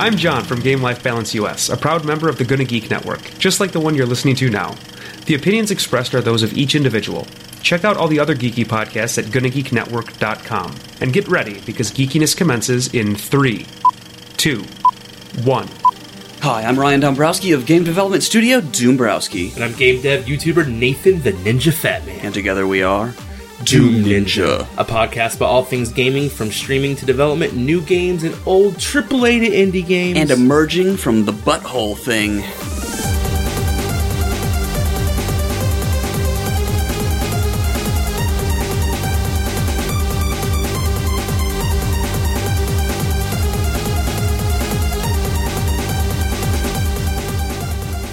I'm John from Game Life Balance US, a proud member of the Gonna Geek Network, just like the one you're listening to now. The opinions expressed are those of each individual. Check out all the other geeky podcasts at GonnaGeekNetwork.com. And get ready, because geekiness commences in three, two, one. Hi, I'm Ryan Dombrowski of game development studio Doombrowski. And I'm game dev YouTuber Nathan the Ninja Fat Man. And together we are Doom Ninja, a podcast about all things gaming from streaming to development, new games, and old AAA to indie games. And emerging from the butthole thing.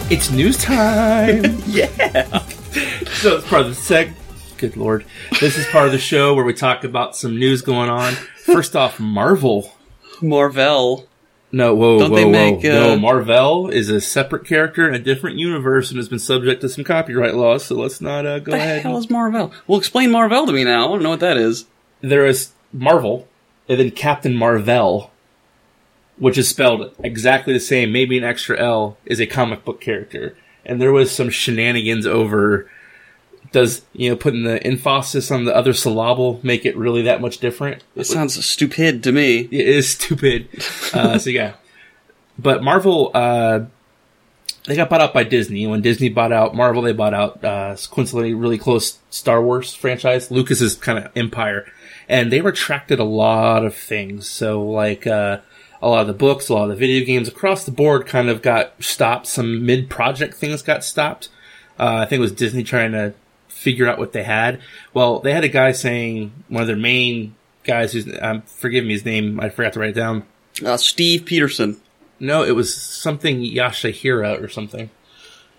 It's news time. yeah. so it's part of the seg. Good lord, this is part of the show where we talk about some news going on. First off, Marvel. Marvel. No, whoa, Don't whoa, they whoa. make, uh, no, Marvel is a separate character in a different universe and has been subject to some copyright laws. So let's not uh, go The ahead. hell is Marvel? Well, explain Marvel to me now. I don't know what that is. there is Marvel, and then Captain Marvel, which is spelled exactly the same, maybe an extra L, is a comic book character. And there was some shenanigans over does, you know, putting the emphasis on the other syllable make it really that much different? That sounds stupid to me. It is stupid. Uh, so yeah. But Marvel, uh, they got bought out by Disney. When Disney bought out Marvel, they bought out, uh, coincidentally really close Star Wars franchise, Lucas's kind of empire. And they retracted a lot of things. So like, uh, a lot of the books, a lot of the video games across the board kind of got stopped. Some mid-project things got stopped. Uh, I think it was Disney trying to figure out what they had. Well, they had a guy saying, one of their main guys who's, um, forgive me his name, I forgot to write it down. Uh, Steve Peterson. No, it was something Yashahira or something.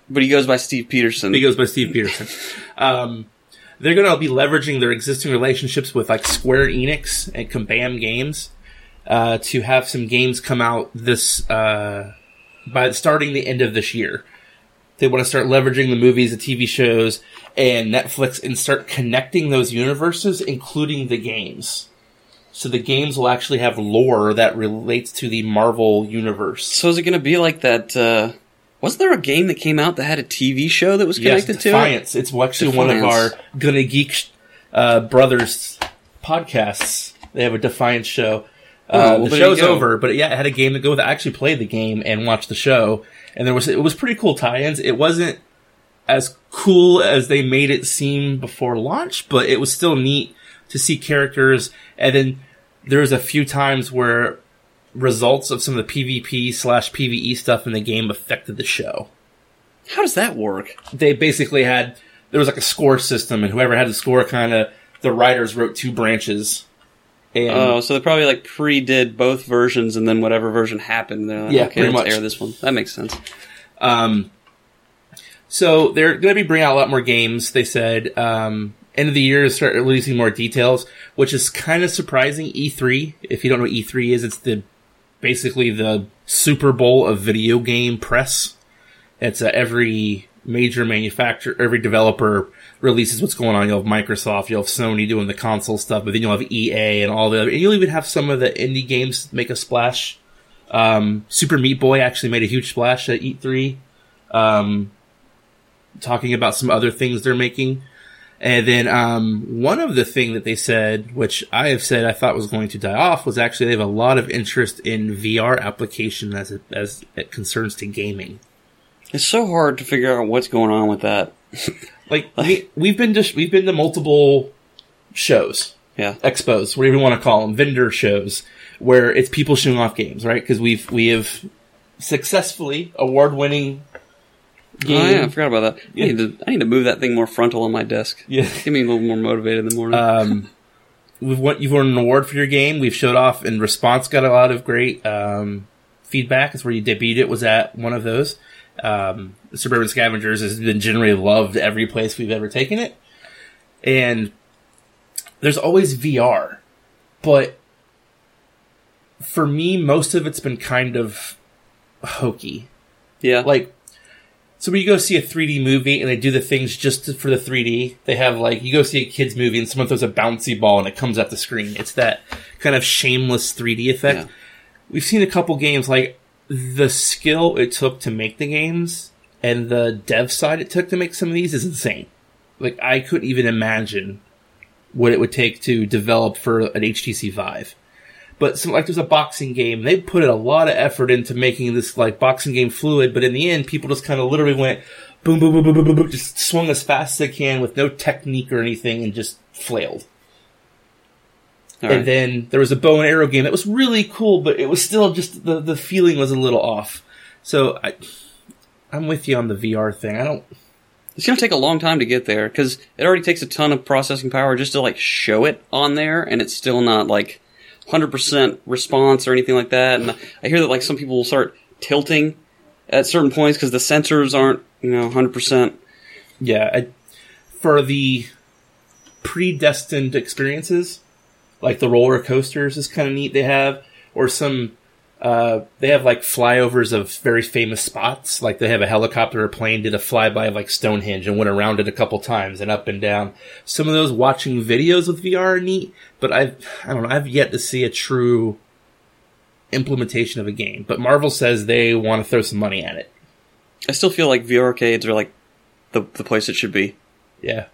But he goes by Steve Peterson. He goes by Steve Peterson. Um, they're going to be leveraging their existing relationships with like Square Enix and Kabam Games uh, to have some games come out this uh, by starting the end of this year. They want to start leveraging the movies, the TV shows, and Netflix, and start connecting those universes, including the games. So the games will actually have lore that relates to the Marvel universe. so is it going to be like that? Uh, wasn't there a game that came out that had a TV show that was Yes, connected to it? Defiance. It's actually one of our Defiance. Gonna Geek uh, brothers podcasts. They have a Defiance show. Uh, well, the show's over, but yeah, it had a game to go with. it. I actually played the game and watched the show, and there was it was pretty cool tie-ins. It wasn't as cool as they made it seem before launch, but it was still neat to see characters. And then there was a few times where results of some of the PvP slash PvE stuff in the game affected the show How does that work? they basically had there was like a score system, and whoever had the score, kind of the writers wrote two branches. And Oh, so they probably like pre-did both versions, and then whatever version happened, they're like, Yeah, okay, pretty let's much. air this one. That makes sense. um, so they're going to be bringing out a lot more games. They said um, end of the year to start releasing more details, which is kind of surprising. E3, if you don't know what E3 is, it's the basically the Super Bowl of video game press. It's uh, every major manufacturer, every developer releases what's going on. You'll have Microsoft, you'll have Sony doing the console stuff, but then you'll have EA and all the other, and you'll even have some of the indie games make a splash. Um, Super Meat Boy actually made a huge splash at E3, um, talking about some other things they're making. And then um, one of the thing that they said, which I have said I thought was going to die off, was actually they have a lot of interest in VR application as it, as it concerns to gaming. It's so hard to figure out what's going on with that. Like we, we've been to we've been to multiple shows, Yeah. expos, whatever you want to call them, vendor shows, where it's people showing off games, right? Because we've we have successfully award winning game. Oh yeah, I forgot about that. Yeah. I, need to, I need to move that thing more frontal on my desk. Yeah. Get me a little more motivated in the morning. um, we've won, you've won an award for your game. We've showed off, and response got a lot of great um, feedback. It's where you debuted it was at one of those. Um, Suburban Scavengers has been generally loved every place we've ever taken it, and there's always VR, but for me, most of it's been kind of hokey yeah. like so when you go see a 3D movie and they do the things just for the 3D, they have like you go see a kids movie and someone throws a bouncy ball and it comes at the screen. It's that kind of shameless 3D effect. Yeah. we've seen a couple games like the skill it took to make the games and the dev side it took to make some of these is insane. Like I couldn't even imagine what it would take to develop for an HTC Vive. But like there's a boxing game, they put a lot of effort into making this like boxing game fluid, but in the end people just kind of literally went boom boom boom boom boom boom, boom just swung as fast as they can with no technique or anything and just flailed. All And right. then there was a bow and arrow game that was really cool, but it was still just the the feeling was a little off. So I, I'm with you on the VR thing. I don't. It's gonna take a long time to get there because it already takes a ton of processing power just to like show it on there, and it's still not like 100% response or anything like that. And I hear that like some people will start tilting at certain points because the sensors aren't you know 100%. Yeah, I, for the predestined experiences, like the roller coasters is kind of neat. They have or some. Uh, they have like flyovers of very famous spots. Like they have a helicopter or plane did a flyby of like Stonehenge and went around it a couple times and up and down. Some of those watching videos with VR are neat, but I've I don't know I've yet to see a true implementation of a game. But Marvel says they want to throw some money at it. I still feel like VR arcades are like the the place it should be. Yeah.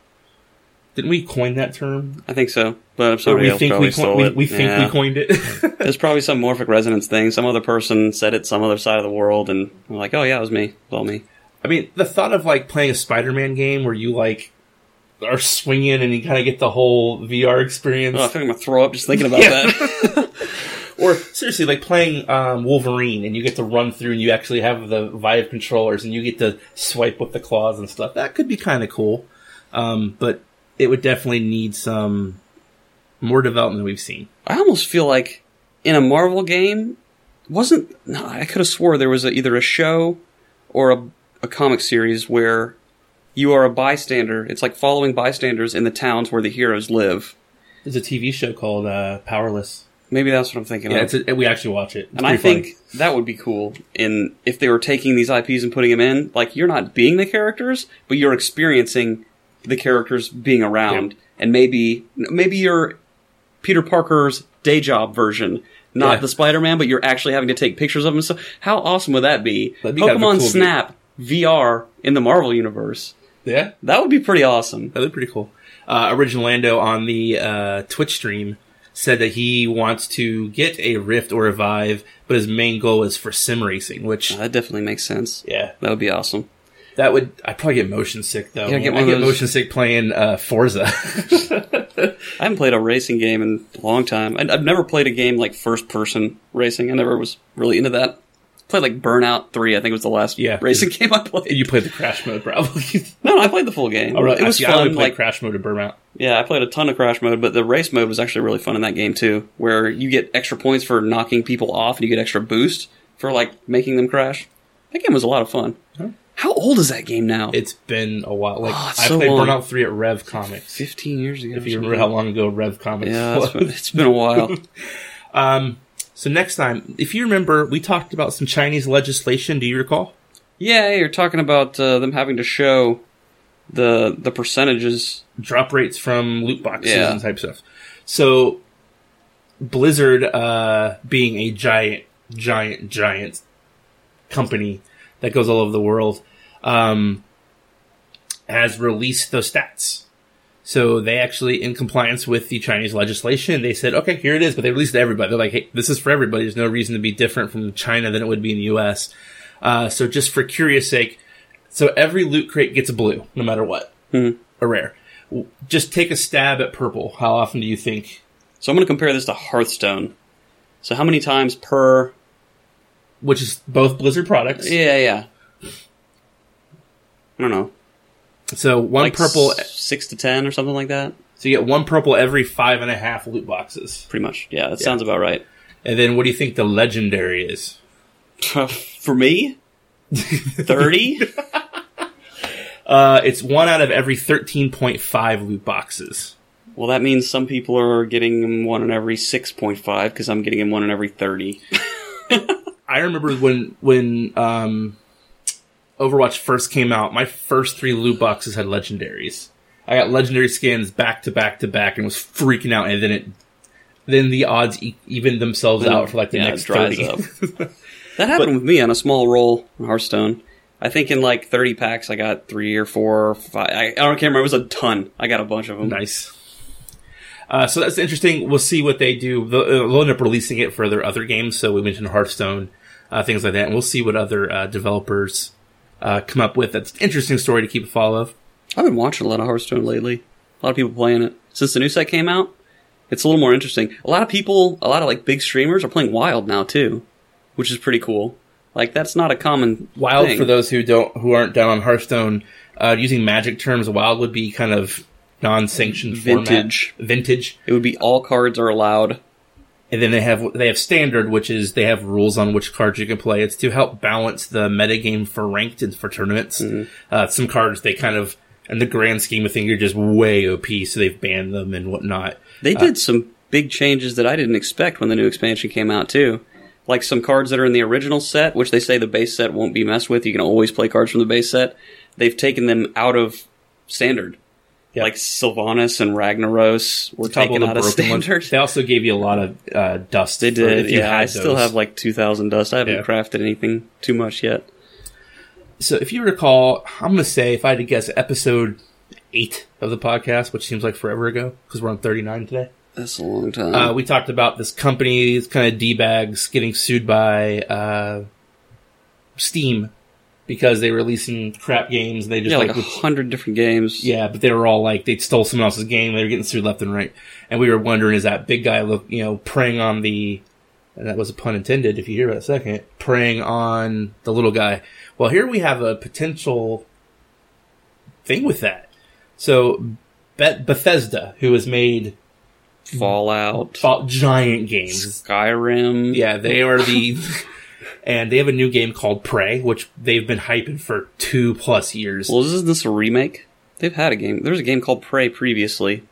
Didn't we coin that term? I think so, but Or somebody we think we, coin, we, we think Yeah. we coined it. There's probably some morphic resonance thing. Some other person said it some other side of the world, and I'm like, oh yeah, it was me. It was all me. I mean, the thought of like playing a Spider-Man game where you like are swinging and you kind of get the whole VR experience, Oh, I think I'm gonna throw up just thinking about that. or seriously, like playing um, Wolverine and you get to run through and you actually have the Vive controllers and you get to swipe with the claws and stuff. That could be kind of cool, um, but it would definitely need some more development than we've seen. I almost feel like in a Marvel game, wasn't no, I could have swore there was a, either a show or a, a comic series where you are a bystander. It's like following bystanders in the towns where the heroes live. There's a TV show called uh, Powerless. Maybe that's what I'm thinking Yeah, a, we actually watch it. It's and I funny. think that would be cool in if they were taking these IPs and putting them in. Like you're not being the characters, but you're experiencing the characters being around, and maybe maybe you're Peter Parker's day job version, not Yeah. the Spider-Man, but you're actually having to take pictures of him. So how awesome would that be? Be kind of Pokemon cool Snap VR in the Marvel universe. yeah, That would be pretty awesome. That'd be pretty cool. Uh, Original Lando on the uh, Twitch stream said that he wants to get a Rift or a Vive, but his main goal is for sim racing. Which, That definitely makes sense. yeah, That would be awesome. That would I probably get motion sick though. Yeah, get I get those- motion sick playing uh, Forza. I haven't played a racing game in a long time. I, I've never played a game like first person racing. I never was really into that. Played like Burnout Three. I think it was the last Yeah. racing game I played. you played the crash mode, probably. no, no, I played the full game. Oh, really? It was See, I only fun. played Like, crash mode at Burnout. yeah, I played a ton of Crash mode, but the race mode was actually really fun in that game too, where you get extra points for knocking people off, and you get extra boost for like making them crash. That game was a lot of fun. How old is that game now? It's been a while. Like Oh, I so played long. Burnout Three at Rev Comics. Fifteen years ago. If you remember how long ago Rev Comics Yeah, was. it's been, it's been a while. Um, so next time, if you remember, we talked about some Chinese legislation. Do you recall? Yeah, you're talking about uh, them having to show the the percentages. drop rates from loot boxes Yeah. and type stuff. So Blizzard, uh, being a giant, giant, giant company that goes all over the world, um, has released those stats. So they actually, in compliance with the Chinese legislation, they said, okay, here it is, but they released it to everybody. They're like, hey, this is for everybody. There's no reason to be different from China than it would be in the US. Uh, so just for curious sake, so every loot crate gets a blue, no matter what. A rare. Just take a stab at purple. How often do you think? So I'm going to compare this to Hearthstone. So how many times per? Which is both Blizzard products. Yeah, yeah. I don't know. So one like purple. s- six to ten or something like that. So you get one purple every five and a half loot boxes. Pretty much. Yeah, that sounds about right. And then what do you think the legendary is? For me, thirty. Uh, it's one out of every 13.5 loot boxes. well, that means some people are getting one in every six point five because I'm getting them one in every thirty. I remember when when um, Overwatch first came out, my first three loot boxes had legendaries. I got legendary skins back to back to back and was freaking out, and then it then the odds e- even themselves out for like the Yeah, next dries 30. up. That happened with me on a small roll in Hearthstone. I think in like 30 packs, I got three or four or five. I, I don't remember. It was a ton. I got a bunch of them. Nice. Uh, so that's interesting. We'll see what they do. They'll, uh, they'll end up releasing it for their other games. So we mentioned Hearthstone, uh, things like that, and we'll see what other uh, developers uh, come up with. That's an interesting story to keep a follow of. I've been watching a lot of Hearthstone lately. A lot of people playing it since the new set came out. It's a little more interesting. A lot of people, a lot of like big streamers are playing Wild now too, which is pretty cool. Like that's not a common Wild thing. for those who don't who aren't down on Hearthstone. Uh, using Magic terms, Wild would be kind of non-sanctioned Vintage. format. vintage. It would be all cards are allowed. And then they have they have standard, which is they have rules on which cards you can play. It's to help balance the metagame for ranked and for tournaments. Uh, some cards they kind of, in the grand scheme of things, are just way OP, so they've banned them and whatnot. They did some big changes that I didn't expect when the new expansion came out too. Like some cards that are in the original set, which they say the base set won't be messed with. You can always play cards from the base set. They've taken them out of standard. Yeah. Like Sylvanas and Ragnaros were couple taken out of standard. They also gave you a lot of uh, dust. They did, you yeah. I had still have like 2,000 dust. I haven't Yeah. crafted anything too much yet. So if you recall, I'm going to say if I had to guess, episode eight of the podcast, which seems like forever ago because we're on 39 today. That's a long time. Uh, we talked about this company, these kind of d bags, getting sued by uh, Steam because they were releasing crap games. And they just yeah, like, a hundred different games. yeah, but they were all like they stole someone else's game. They were getting sued left and right, and we were wondering is that big guy look you know preying on the and that was a pun intended if you hear about a second preying on the little guy. Well, here we have a potential thing with that. So Be- Bethesda, who has made Fallout, fa- giant games, Skyrim. yeah, they are the. And they have a new game called Prey, which they've been hyping for two plus years. Well, isn't this a remake? They've had a game. There was a game called Prey previously.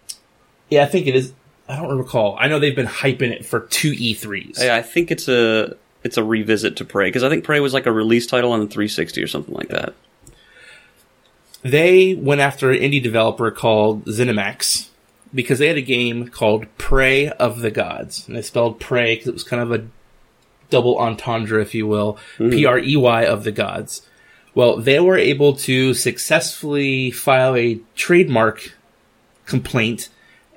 Yeah, I think it is. I don't recall. I know they've been hyping it for two E E3s. I, I think it's a it's a revisit to Prey because I think Prey was like a release title on the 360 or something like that. They went after an indie developer called Zenimax because they had a game called Prey of the Gods. And they spelled Prey because it was kind of a double entendre, if you will. Hmm. P R E Y of the Gods. Well, they were able to successfully file a trademark complaint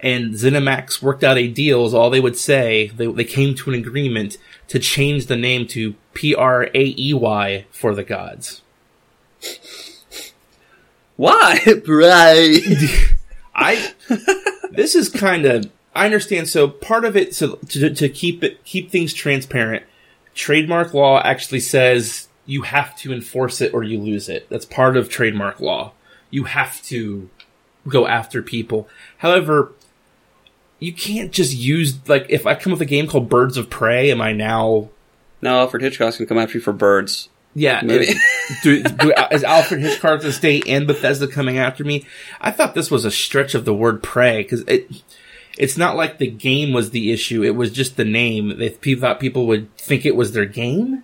and Zenimax worked out a deal is all they would say. They, they came to an agreement to change the name to P R A E Y for the gods. Why Prey? I this is kind of I understand. So part of it, so to, to keep it keep things transparent, trademark law actually says you have to enforce it or you lose it. That's part of trademark law. You have to go after people. However, you can't just use like if I come with a game called Birds of Prey, am I now? no, Alfred Hitchcock's gonna come after you for birds. Yeah, Maybe. do, do, is Alfred Hitchcock's estate and Bethesda coming after me? I thought this was a stretch of the word prey because it, it's not like the game was the issue. It was just the name. They people thought people would think it was their game.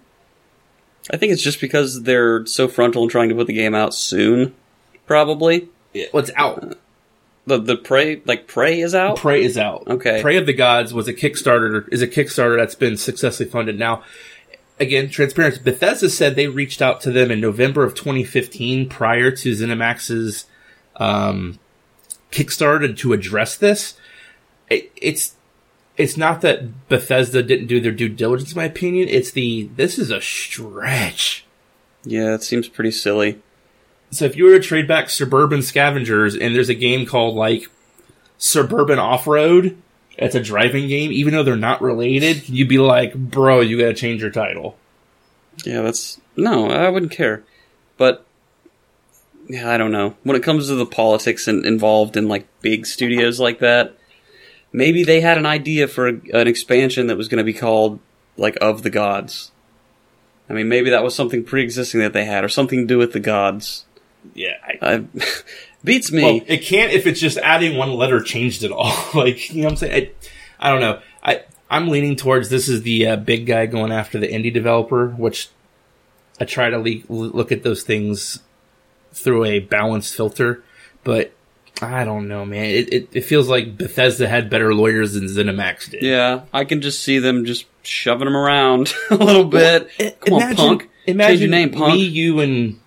I think it's just because they're so frontal and trying to put the game out soon. Probably What's out? the the Prey like Prey is out. Prey is out. Okay. Prey of the Gods was a Kickstarter. Is a Kickstarter that's been successfully funded now. Again, transparency. Bethesda said they reached out to them in November of 2015 prior to ZeniMax's um, Kickstarter to address this. It, it's it's not that Bethesda didn't do their due diligence, in my opinion. It's the this is a stretch. Yeah, it seems pretty silly. So if you were to trade back Suburban Scavengers and there's a game called like Suburban Off Road, it's a driving game, even though they're not related, you'd be like, bro, you gotta change your title. Yeah, that's no, I wouldn't care. But yeah, I don't know. When it comes to the politics and involved in like big studios like that, maybe they had an idea for a, an expansion that was going to be called like of the gods. I mean, maybe that was something pre-existing that they had, or something to do with the gods. Yeah. I, I, beats me. well, it can't if it's just adding one letter changed it all. like, you know what I'm saying? I, I don't know. I, I'm leaning towards this is the uh, big guy going after the indie developer, which I try to le- look at those things through a balanced filter, but I don't know, man. It, it it feels like Bethesda had better lawyers than ZeniMax did. Yeah, I can just see them just shoving them around a little bit. Come on, punk. Imagine Change your name, punk. me, you, and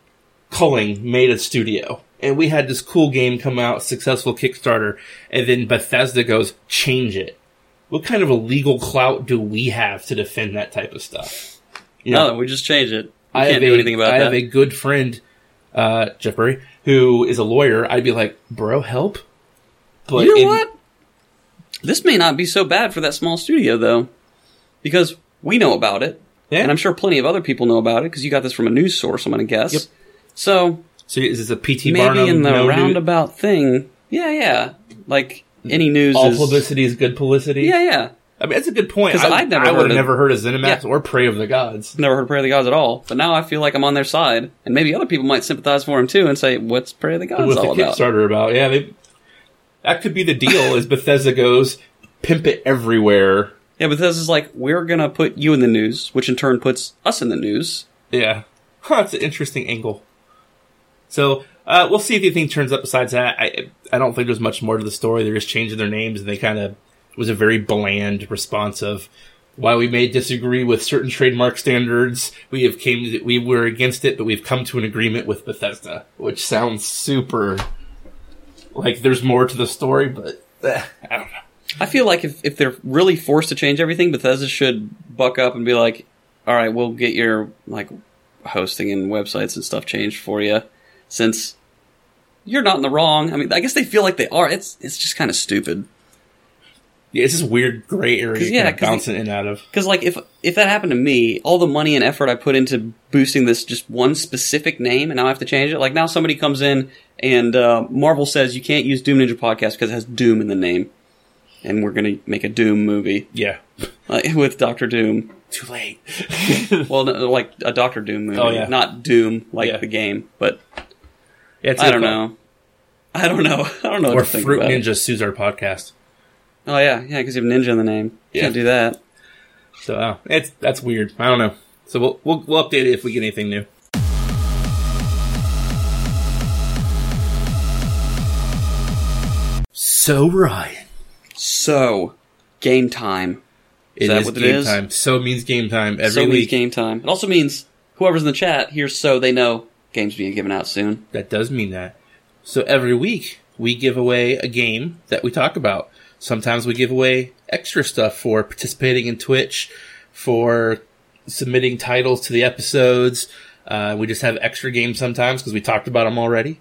Culling made a studio, and we had this cool game come out, successful Kickstarter, and then Bethesda goes, change it. What kind of a legal clout do we have to defend that type of stuff? You know, No, we just change it. We I can't have do a- anything about I that. have a good friend, uh, Jeff Burry, who is a lawyer. I'd be like, bro, help. But you know in- what? This may not be so bad for that small studio, though, because we know about it, Yeah. and I'm sure plenty of other people know about it because you got this from a news source. I'm going to guess. Yep. So So is this a PT maybe Barnum? in the no new- roundabout thing, yeah, yeah, like any news all is, publicity is good publicity. Yeah, yeah. I mean that's a good point. 'Cause I, I'd never I would heard have of- never heard of ZeniMax Yeah. or Prey of the Gods. Never heard of Prayer of the Gods at all, but now I feel like I'm on their side, and maybe other people might sympathize for him too and say, "What's Prayer of the Gods What's the all about?" Kickstarter about? Yeah, they, that could be the deal. is Bethesda goes pimp it everywhere. Yeah, Bethesda's like we're gonna put you in the news, which in turn puts us in the news. Yeah, huh? It's an interesting angle. So uh, we'll see if anything turns up. Besides that, I I don't think there's much more to the story. They're just changing their names, and they kind of was a very bland response of while we may disagree with certain trademark standards, we have came we were against it, but we've come to an agreement with Bethesda, which sounds super like there's more to the story, but eh, I don't know. I feel like if, if they're really forced to change everything, Bethesda should buck up and be like, "All right, we'll get your like hosting and websites and stuff changed for you, since you're not in the wrong." I mean, I guess they feel like they are. It's it's just kind of stupid. Yeah, it's this weird gray area yeah, kind of bouncing in and out of. Because like if if that happened to me, all the money and effort I put into boosting this just one specific name, and now I have to change it. Like now somebody comes in and uh, Marvel says you can't use Doom Ninja Podcast because it has Doom in the name, and we're gonna make a Doom movie Yeah, like, with Doctor Doom. too late. Well, no, like a Doctor Doom movie, Oh, yeah. not Doom like Yeah. the game. But Yeah, I don't call. know. I don't know. I don't know. Or Fruit. Ninja sues our podcast. Oh yeah, yeah, because you have Ninja in the name. Yeah. Can't do that. So uh, it's that's weird. I don't know. So we'll, we'll we'll update it if we get anything new. So Ryan, So, game time. it that is what it game is? time. So means game time every so means week. game time. It also means whoever's in the chat hears so they know games being given out soon. That does mean that. So every week we give away a game that we talk about. Sometimes we give away extra stuff for participating in Twitch, for submitting titles to the episodes. Uh, we just have extra games sometimes because we talked about them already.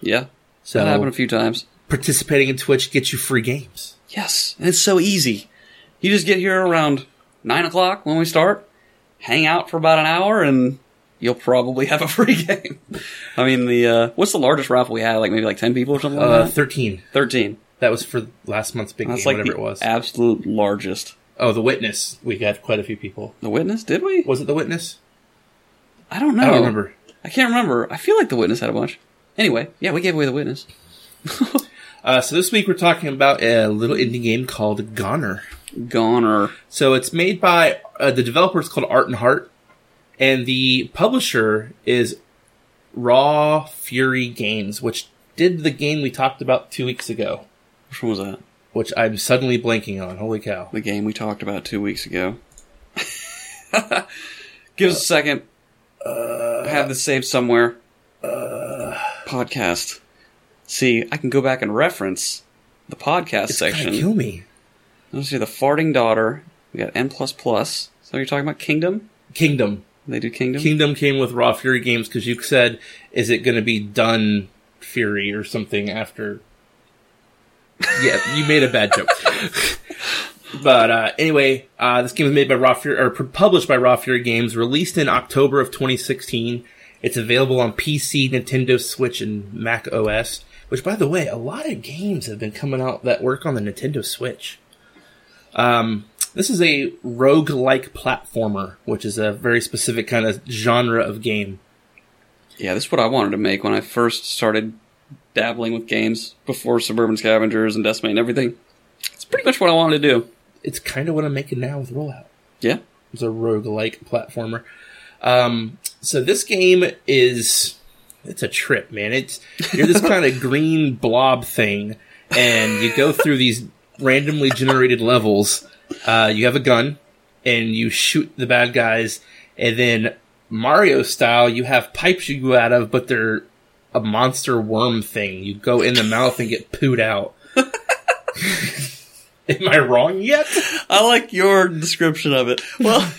Yeah. So that happened a few times. Participating in Twitch gets you free games. Yes. And it's so easy. You just get here around nine o'clock when we start, hang out for about an hour and you'll probably have a free game. I mean, the, uh, what's the largest raffle we had? Like maybe like 10 people or something? Uh, like 13. 13. That was for last month's big That's game, like whatever the it was. absolute largest. oh, the Witness. We got quite a few people. The witness? Did we? Was it the Witness? I don't know. I don't remember. I can't remember. I feel like the witness had a bunch. Anyway, yeah, we gave away the witness. Uh, so this week we're talking about a little indie game called Goner. Goner. So it's made by uh, the developer is called Art in Heart, and the publisher is Raw Fury Games, which did the game we talked about two weeks ago, Which one was that? which I'm suddenly blanking on. Holy cow! The game we talked about two weeks ago. Give us a second. I have this saved somewhere. Uh, podcast. See, I can go back and reference the podcast It's section. kill me. Let's see, the farting daughter. We got N plus plus. So you're talking about Kingdom? Kingdom. They do Kingdom. Kingdom came with Raw Fury Games because you said, "Is it going to be done Fury or something after?" Yeah, you made a bad joke. but uh, anyway, uh, this game was made by Raw Fury or published by Raw Fury Games, released in October of 2016. It's available on PC, Nintendo Switch, and Mac OS. Which, by the way, a lot of games have been coming out that work on the Nintendo Switch. Um, this is a rogue-like platformer, which is a very specific kind of genre of game. Yeah, this is what I wanted to make when I first started dabbling with games before Suburban Scavengers and Decimate and everything. It's pretty much what I wanted to do. It's kind of what I'm making now with Rollout. Yeah. It's a rogue-like platformer. Um, so this game is it's a trip, man. It's you're this kind of green blob thing, and you go through these randomly generated levels. Uh, you have a gun, and you shoot the bad guys, and then Mario style, you have pipes you go out of, but they're a monster worm thing. You go in the mouth and get pooed out. Am I wrong yet? I like your description of it. Well,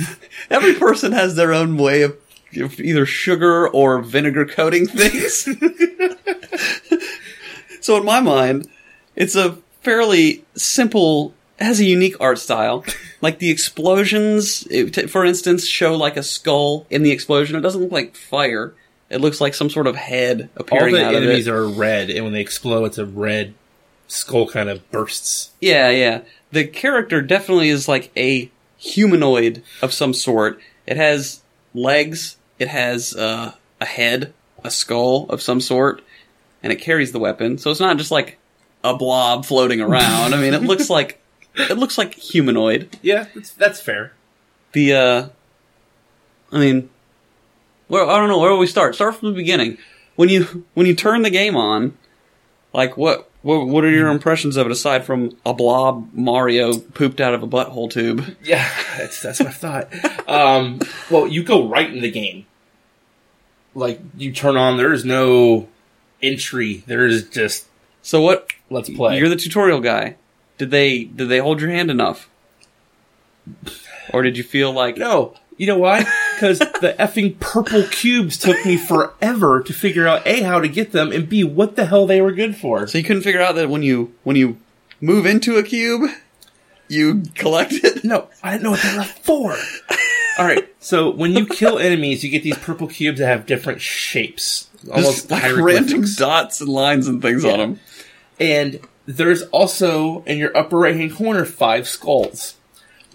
every person has their own way of of either sugar or vinegar coating things. so in my mind, it's a fairly simple, has a unique art style. Like the explosions, it, for instance, show like a skull in the explosion. It doesn't look like fire. It looks like some sort of head All appearing the out of enemies are red, and when they explode, it's a red skull kind of bursts. Yeah, yeah. The character definitely is like a humanoid of some sort. It has legs. It has uh, a head, a skull of some sort, and it carries the weapon. So it's not just like a blob floating around. I mean, it looks like it looks like humanoid. Yeah, that's, that's fair. The uh, I mean, well, I don't know where do we start. Start from the beginning. When you when you turn the game on, like what what what are your impressions of it aside from a blob Mario pooped out of a butthole tube? Yeah, that's that's what I thought. Um, well, you go right in the game. Like you turn on, there is no entry. There is just So what? let's play. You're the tutorial guy. Did they did they hold your hand enough, or did you feel like no, you know why? Because the effing purple cubes took me forever to figure out a how to get them and b what the hell they were good for. so you couldn't figure out that when you when you move into a cube, you collect it? No, I didn't know what they were for. All right, so when you kill enemies, you get these purple cubes that have different shapes, almost Just like random dots and lines and things on them. And there's also in your upper right hand corner five skulls.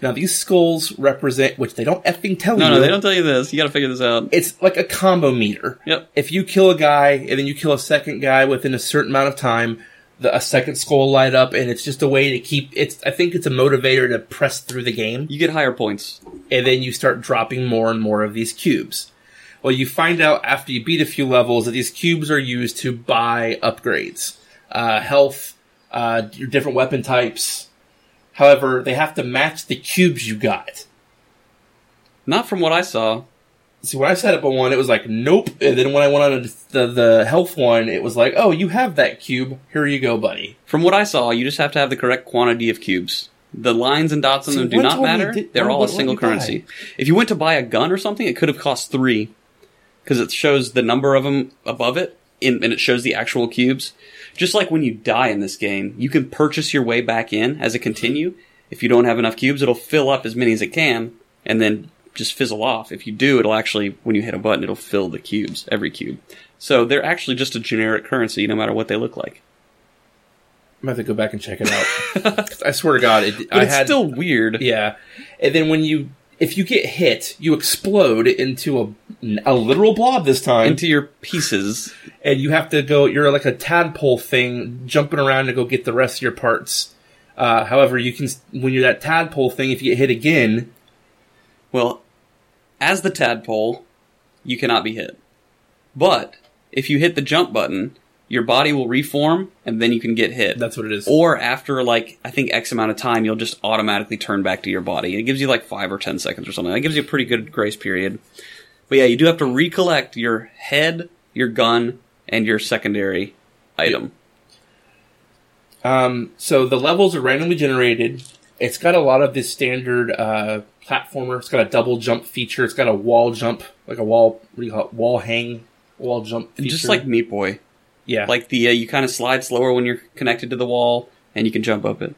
Now these skulls represent, which they don't effing tell No, you. no, they don't tell you this. You got to figure this out. It's like a combo meter. Yep. If you kill a guy and then you kill a second guy within a certain amount of time, the, a second skull will light up, and it's just a way to keep. It's. I think it's a motivator to press through the game, You get higher points. and then you start dropping more and more of these cubes. Well, you find out after you beat a few levels that these cubes are used to buy upgrades, uh, health, uh, your different weapon types. However, they have to match the cubes you got. Not from what I saw. See, when I set up a one, it was like, nope. And then when I went on the, the health one, it was like, oh, you have that cube. Here you go, buddy. From what I saw, you just have to have the correct quantity of cubes. The lines and dots on See, them do not matter. di- They're all a single you buy? currency. If you went to buy a gun or something, it could have cost three because it shows the number of them above it, in, and it shows the actual cubes. Just like when you die in this game, you can purchase your way back in as a continue. If you don't have enough cubes, it'll fill up as many as it can, and then just fizzle off. If you do, it'll actually, when you hit a button, it'll fill the cubes, every cube. So they're actually just a generic currency, no matter what they look like. I'm have to go back and check it out. I swear to God, it, I it's had still weird. yeah. And then when you, if you get hit, you explode into a a literal blob this time, into your pieces. and you have to go. You're like a tadpole thing, jumping around to go get the rest of your parts. Uh, however, you can when you're that tadpole thing, if you get hit again, Well, as the tadpole, you cannot be hit. But if you hit the jump button, your body will reform and then you can get hit. that's what it is. or after like I think X amount of time, you'll just automatically turn back to your body. It gives you like five or ten seconds or something. That gives you a pretty good grace period. But yeah, you do have to recollect your head, your gun, and your secondary item. Um, so the levels are randomly generated. It's got a lot of this standard uh, platformer. It's got a double jump feature. It's got a wall jump, like a wall. What do you call it? Wall hang, wall jump. Feature. Just like Meat Boy, yeah, like the uh, you kind of slide slower when you're connected to the wall, and you can jump up it.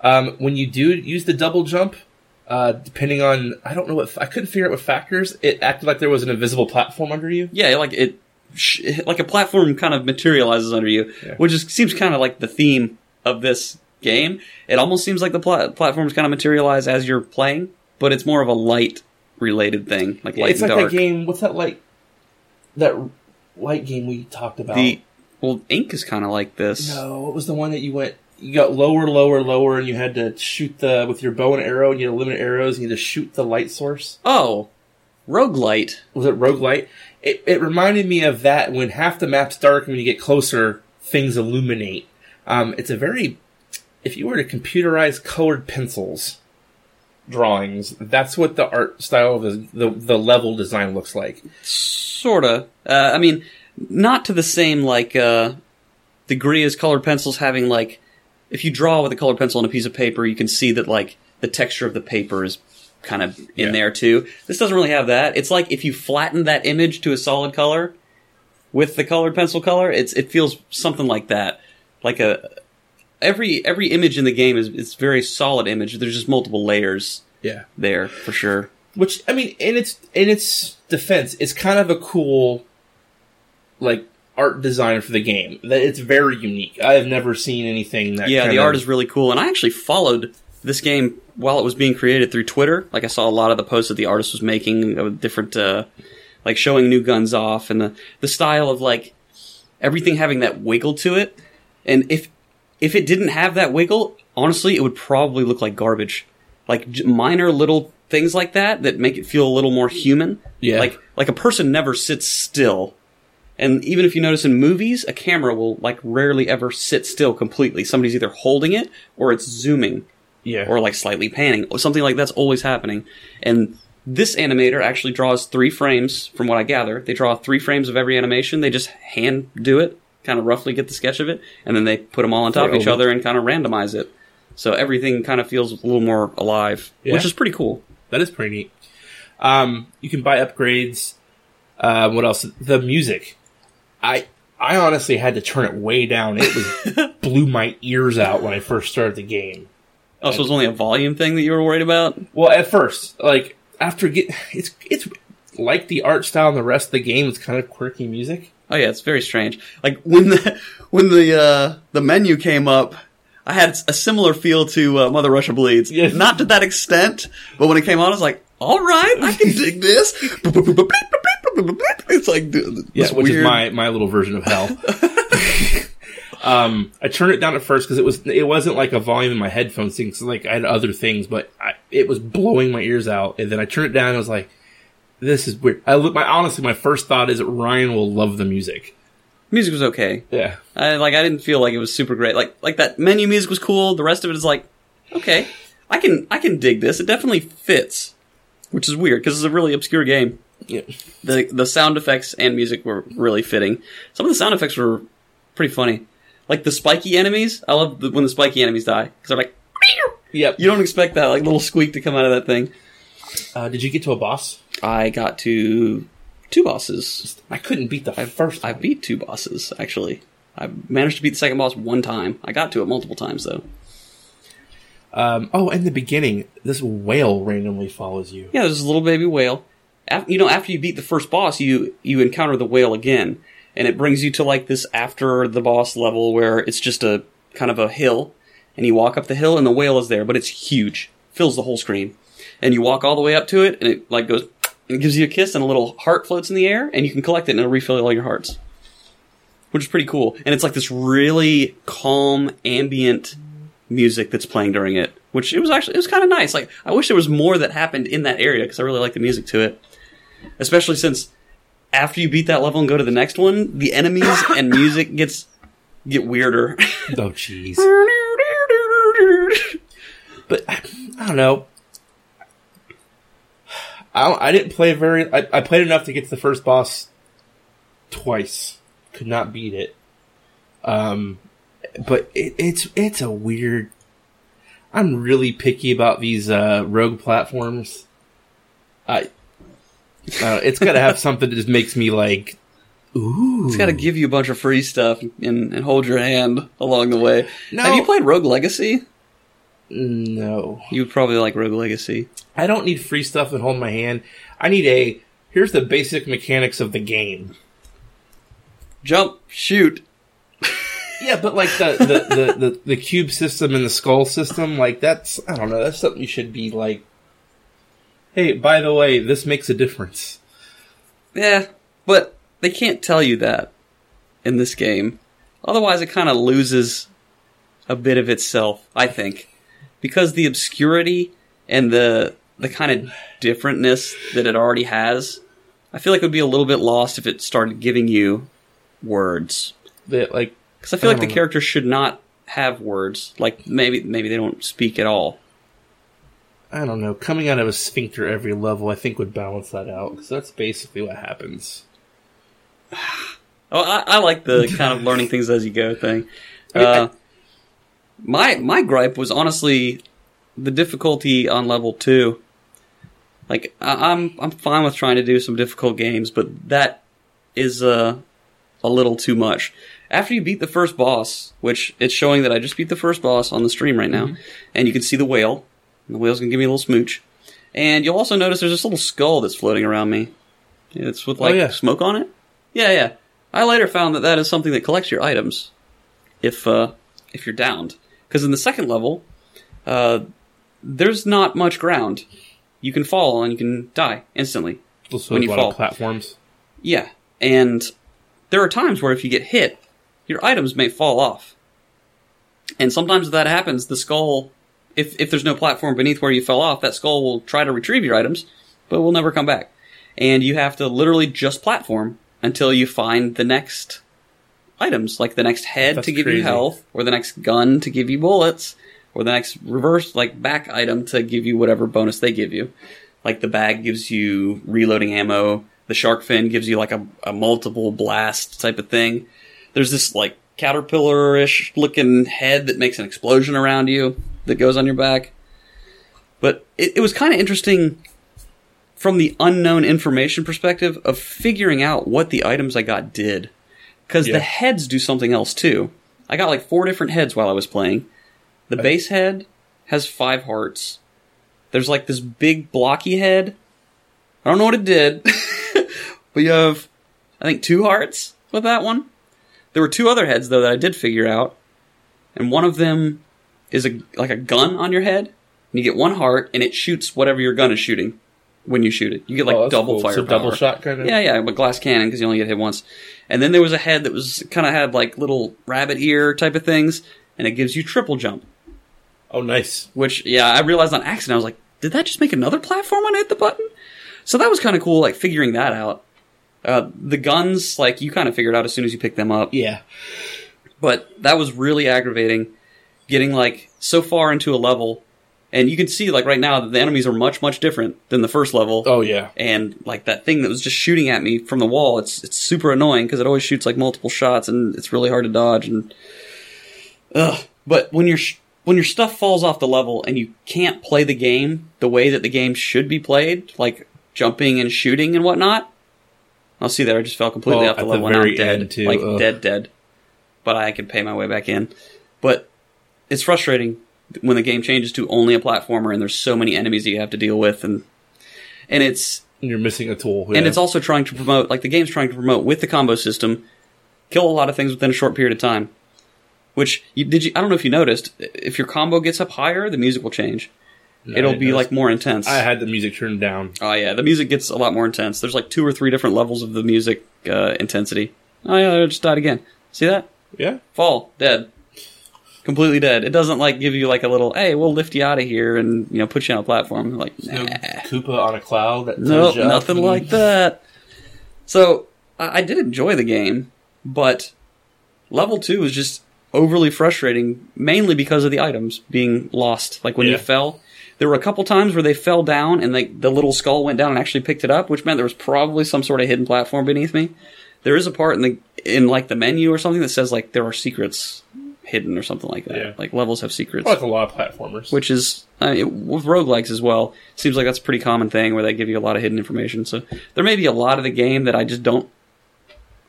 um, when you do use the double jump, uh, depending on I don't know what I couldn't figure out what factors. It acted like there was an invisible platform under you. Yeah, like it, sh- like a platform kind of materializes under you, Yeah. which is seems kind of like the theme of this game. It almost seems like the pla- platforms kind of materialize as you're playing, but it's more of a light related thing, like light it's like dark. that game. What's that like? That light game we talked about. The well, Ink is kind of like this. No, what was the one that you went? You got lower, lower, lower, and you had to shoot the with your bow and arrow, and you had limited arrows, and you had to shoot the light source. Oh, Rogue Light. was it roguelite? It, it reminded me of that when half the map's dark and when you get closer, things illuminate. Um, it's a very, if you were to computerize colored pencils drawings, that's what the art style of the, the, the level design looks like. Sorta. Uh, I mean, not to the same like uh, degree as colored pencils. Having like, if you draw with a colored pencil on a piece of paper, you can see that like the texture of the paper is kind of in Yeah. there too. This doesn't really have that. It's like if you flatten that image to a solid color with the colored pencil color, it's it feels something like that. Like a every every image in the game is it's very solid image. There's just multiple layers Yeah. there for sure. Which I mean, in its in its defense, it's kind of a cool, like art design for the game. That it's very unique. I have never seen anything that. Yeah, the art is really cool, and I actually followed this game while it was being created through Twitter. Like I saw a lot of the posts that the artist was making of different, uh, like showing new guns off, and the the style of like everything having that wiggle to it. And if if it didn't have that wiggle, honestly, it would probably look like garbage. Like j- minor little things like that that make it feel a little more human. Yeah. Like like a person never sits still. And even if you notice in movies, a camera will like rarely ever sit still completely. Somebody's either holding it or it's zooming yeah, or like slightly panning or something like that's always happening. And this animator actually draws three frames from what I gather. They draw three frames of every animation. They just hand do it, kind of roughly get the sketch of it, and then they put them all on top of each Over. other and kind of randomize it. So everything kind of feels a little more alive, Yeah. which is pretty cool. that is pretty neat. Um, you can buy upgrades. Uh, what else? The music. I I honestly had to turn it way down. It was blew my ears out when I first started the game. Oh, so it's only a volume thing that you were worried about? Well, at first, like after get, it's it's like the art style and the rest of the game. is kind of quirky music. Oh yeah, it's very strange. Like when the when the uh, the menu came up, I had a similar feel to uh, Mother Russia Bleeds. Yes. Not to that extent, but when it came on, I was like, "All right, I can dig this." it's like, dude, Yeah, which weird. is my my little version of hell. um, I turned it down at first because it was it wasn't like a volume in my headphones thing. 'cause, like I had other things, but I, it was blowing my ears out. And then I turned it down. and I was like, "This is weird." I look. My honestly, my first thought is Ryan will love the music. music was okay. Yeah, I like I didn't feel like it was super great. Like like that menu music was cool. The rest of it is like, okay, I can I can dig this. It definitely fits, which is weird because it's a really obscure game. Yeah. the the sound effects and music were really fitting. Some of the sound effects were pretty funny, like the spiky enemies. I love the, when the spiky enemies die because they're like, Yep. you don't expect that like little squeak to come out of that thing. Uh, did you get to a boss? I got to two bosses. I couldn't beat the first. I one. beat two bosses actually. I managed to beat the second boss one time. I got to it multiple times though. Um, oh, in the beginning, this whale randomly follows you. Yeah, there's this little baby whale. You know, after you beat the first boss, you you encounter the whale again, and it brings you to like this after the boss level where it's just a kind of a hill, and you walk up the hill, and the whale is there, but it's huge, fills the whole screen, and you walk all the way up to it, and it like goes, and gives you a kiss, and a little heart floats in the air, and you can collect it, and it'll refill all your hearts, which is pretty cool. And it's like this really calm, ambient music that's playing during it, which it was actually it was kind of nice. Like I wish there was more that happened in that area because I really like the music to it, especially since after you beat that level and go to the next one, the enemies and music gets get weirder. Oh, jeez. but I, I don't know. I don't, I didn't play very. I, I played enough to get to the first boss twice. Could not beat it. Um, but it, it's it's a weird. I'm really picky about these uh, rogue platforms. I. Uh, it's got to have something that just makes me like, ooh. it's got to give you a bunch of free stuff and, and hold your hand along the way. No. Have you played Rogue Legacy? No, You would probably like Rogue Legacy. I don't need free stuff and hold my hand. I need a here's the basic mechanics of the game. Jump, shoot. Yeah, but like the the, the, the, the cube system and the skull system, like that's I don't know, that's something you should be like Hey, by the way, this makes a difference. Yeah, but they can't tell you that in this game. Otherwise, it kind of loses a bit of itself, I think. Because the obscurity and the the kind of differentness that it already has. I feel like it would be a little bit lost if it started giving you words. That like Because I feel like the know. characters should not have words. Like maybe maybe they don't speak at all. I don't know, coming out of a sphincter every level, I think would balance that out because that's basically what happens. Oh, I, I like the kind of learning things as you go thing. Uh, my my gripe was honestly the difficulty on level two. Like I, I'm I'm fine with trying to do some difficult games, but that is uh, a little too much. After you beat the first boss, which it's showing that I just beat the first boss on the stream right now, and you can see the whale. And the whale's gonna give me a little smooch, and you'll also notice there's this little skull that's floating around me. It's with Oh, like yeah. smoke on it. Yeah, yeah. I later found that that is something that collects your items if uh, if you're downed. Because in the second level, uh, there's not much ground. You can fall and you can die instantly. Also, When a you lot fall. of platforms. Yeah, and there are times where if you get hit, your items may fall off. And sometimes if that happens, the skull, if if there's no platform beneath where you fell off, that skull will try to retrieve your items, but will never come back. And you have to literally just platform until you find the next items, like the next head That's to give you health, or the next gun to give you bullets, or the next reverse like back item to give you whatever bonus they give you. Like the bag gives you reloading ammo, the shark fin gives you like a, a multiple blast type of thing. There's this like caterpillar-ish looking head that makes an explosion around you that goes on your back. But it, it was kind of interesting from the unknown information perspective of figuring out what the items I got did. Because Yeah. the heads do something else too. I got like four different heads while I was playing. The base head has five hearts. There's like this big blocky head. I don't know what it did. but you have, I think, two hearts with that one. There were two other heads though that I did figure out. And one of them is a like a gun on your head. And you get one heart and it shoots whatever your gun is shooting when you shoot it. You get like Oh, double cool. fire. So double shot kind of. Yeah, yeah, but glass cannon because you only get hit once. And then there was a head that was kind of had like little rabbit ear type of things, and it gives you triple jump. Oh, nice. Which, yeah, I realized on accident. I was like, did that just make another platform when I hit the button? So that was kind of cool, like figuring that out. Uh, the guns, like you kind of figured out as soon as you picked them up, Yeah. but that was really aggravating. Getting like so far into a level, and you can see like right now that the enemies are much much different than the first level Oh, yeah. and like that thing that was just shooting at me from the wall it's it's super annoying because it always shoots like multiple shots and it's really hard to dodge and ugh but when your sh- when your stuff falls off the level and you can't play the game the way that the game should be played like jumping and shooting and whatnot I'll see there I just fell completely Oh, off the at the level and I'm dead too. like Ugh. dead dead but I can pay my way back in but it's frustrating when the game changes to only a platformer and there's so many enemies that you have to deal with and and it's You're missing a tool. and it's also trying to promote like the game's trying to promote with the combo system kill a lot of things within a short period of time which you did you i don't know if you noticed if your combo gets up higher the music will change. No, it'll be like more intense. I had the music turned down. oh yeah the music gets a lot more intense. There's like two or three different levels of the music uh, intensity. Oh yeah i just died again. See that? Yeah. fall. Dead completely dead it doesn't like give you like a little hey we'll lift you out of here and you know put you on a platform like No. Koopa on a cloud. That Nope, you up nothing like that. So I, I did enjoy the game, but level two was just overly frustrating, mainly because of the items being lost. Like when you fell, there were a couple times where they fell down and like the little skull went down and actually picked it up, which meant there was probably some sort of hidden platform beneath me. There is a part in the in like the menu or something that says like there are secrets hidden or something like that. Yeah. Like levels have secrets oh, Like a lot of platformers. which is I mean, with roguelikes as well. Seems like that's a pretty common thing where they give you a lot of hidden information. So there may be a lot of the game that I just don't,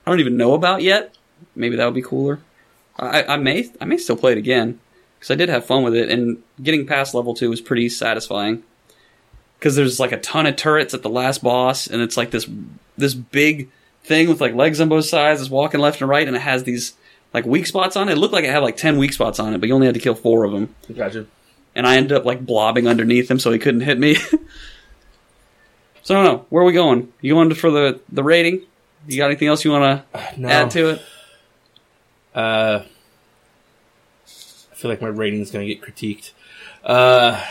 I don't even know about yet. Maybe that would be cooler. I, I may, I may still play it again because I did have fun with it, and getting past level two was pretty satisfying. Because there's like a ton of turrets at the last boss, and it's like this this big thing with like legs on both sides, it's walking left and right, and it has these like weak spots on it. It looked like it had like ten weak spots on it, but you only had to kill four of them Gotcha. and I ended up like blobbing underneath him so he couldn't hit me. so I don't know. Where are we going? You going for the the rating? You got anything else you want to No. add to it? Uh, I feel like my rating's going to get critiqued. Uh,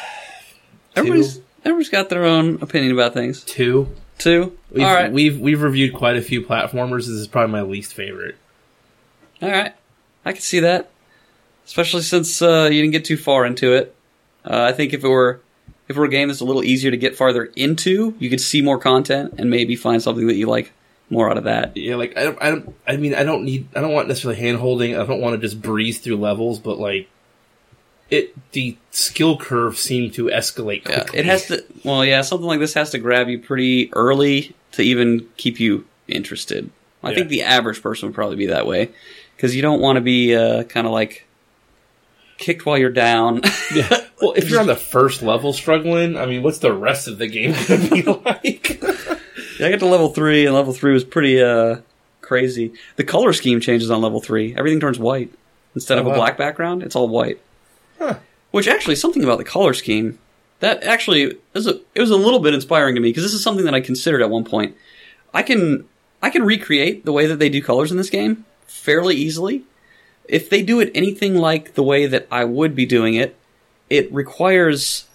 Everybody's two. everyone's got their own opinion about things. Two. Two. We've, All right. we've we've reviewed quite a few platformers. This is probably my least favorite. All right. I can see that, especially since uh, you didn't get too far into it. Uh, I think if it were if it were a game that's a little easier to get farther into, you could see more content and maybe find something that you like more out of that. Yeah, like I don't, I don't, I mean, I don't need, I don't want necessarily hand holding. I don't want to just breeze through levels, but like, it, the skill curve seemed to escalate Yeah, it has to. Well, yeah, something like this has to grab you pretty early to even keep you interested. I Yeah. think the average person would probably be that way because you don't want to be uh, kind of like kicked while you're down. Yeah. Well, if you're on the first level struggling, I mean, what's the rest of the game gonna be like? Yeah, I got to level three, and level three was pretty uh, crazy. The color scheme changes on level three. Everything turns white instead Oh, of a wow. black background. It's all white. Huh. Which actually, something about the color scheme that actually is a, it was a little bit inspiring to me because this is something that I considered at one point. I can I can recreate the way that they do colors in this game fairly easily. If they do it anything like the way that I would be doing it, it requires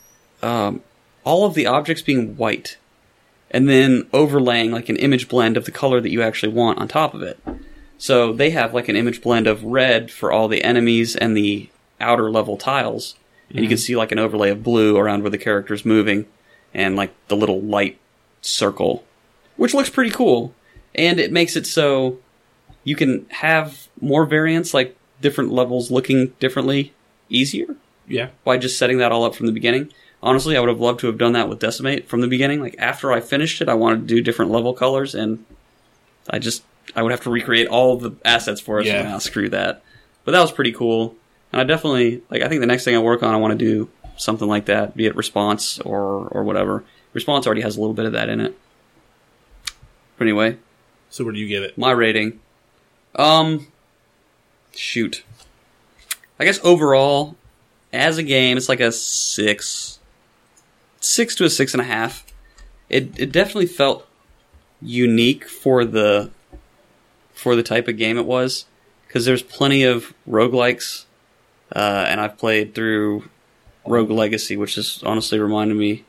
um, all of the objects being white and then overlaying like an image blend of the color that you actually want on top of it. So they have like an image blend of red for all the enemies and the outer level tiles, and you can see like an overlay of blue around where the character's moving, and like the little light circle, which looks pretty cool. And it makes it so you can have more variants, like different levels looking differently, easier yeah. by just setting that all up from the beginning. Honestly, I would have loved to have done that with Decimate from the beginning. Like after I finished it, I wanted to do different level colors, and I just I would have to recreate all the assets for it. Yeah. So now screw that. But that was pretty cool, and I definitely like. I think the next thing I work on, I want to do something like that, be it response or or whatever. Response already has a little bit of that in it. But anyway, So where do you give it? my rating. Um, shoot. I guess overall, as a game, it's like a six, six to a six and a half. It it definitely felt unique for the for the type of game it was because there's plenty of roguelikes, uh, and I've played through Rogue Legacy, which has honestly reminded me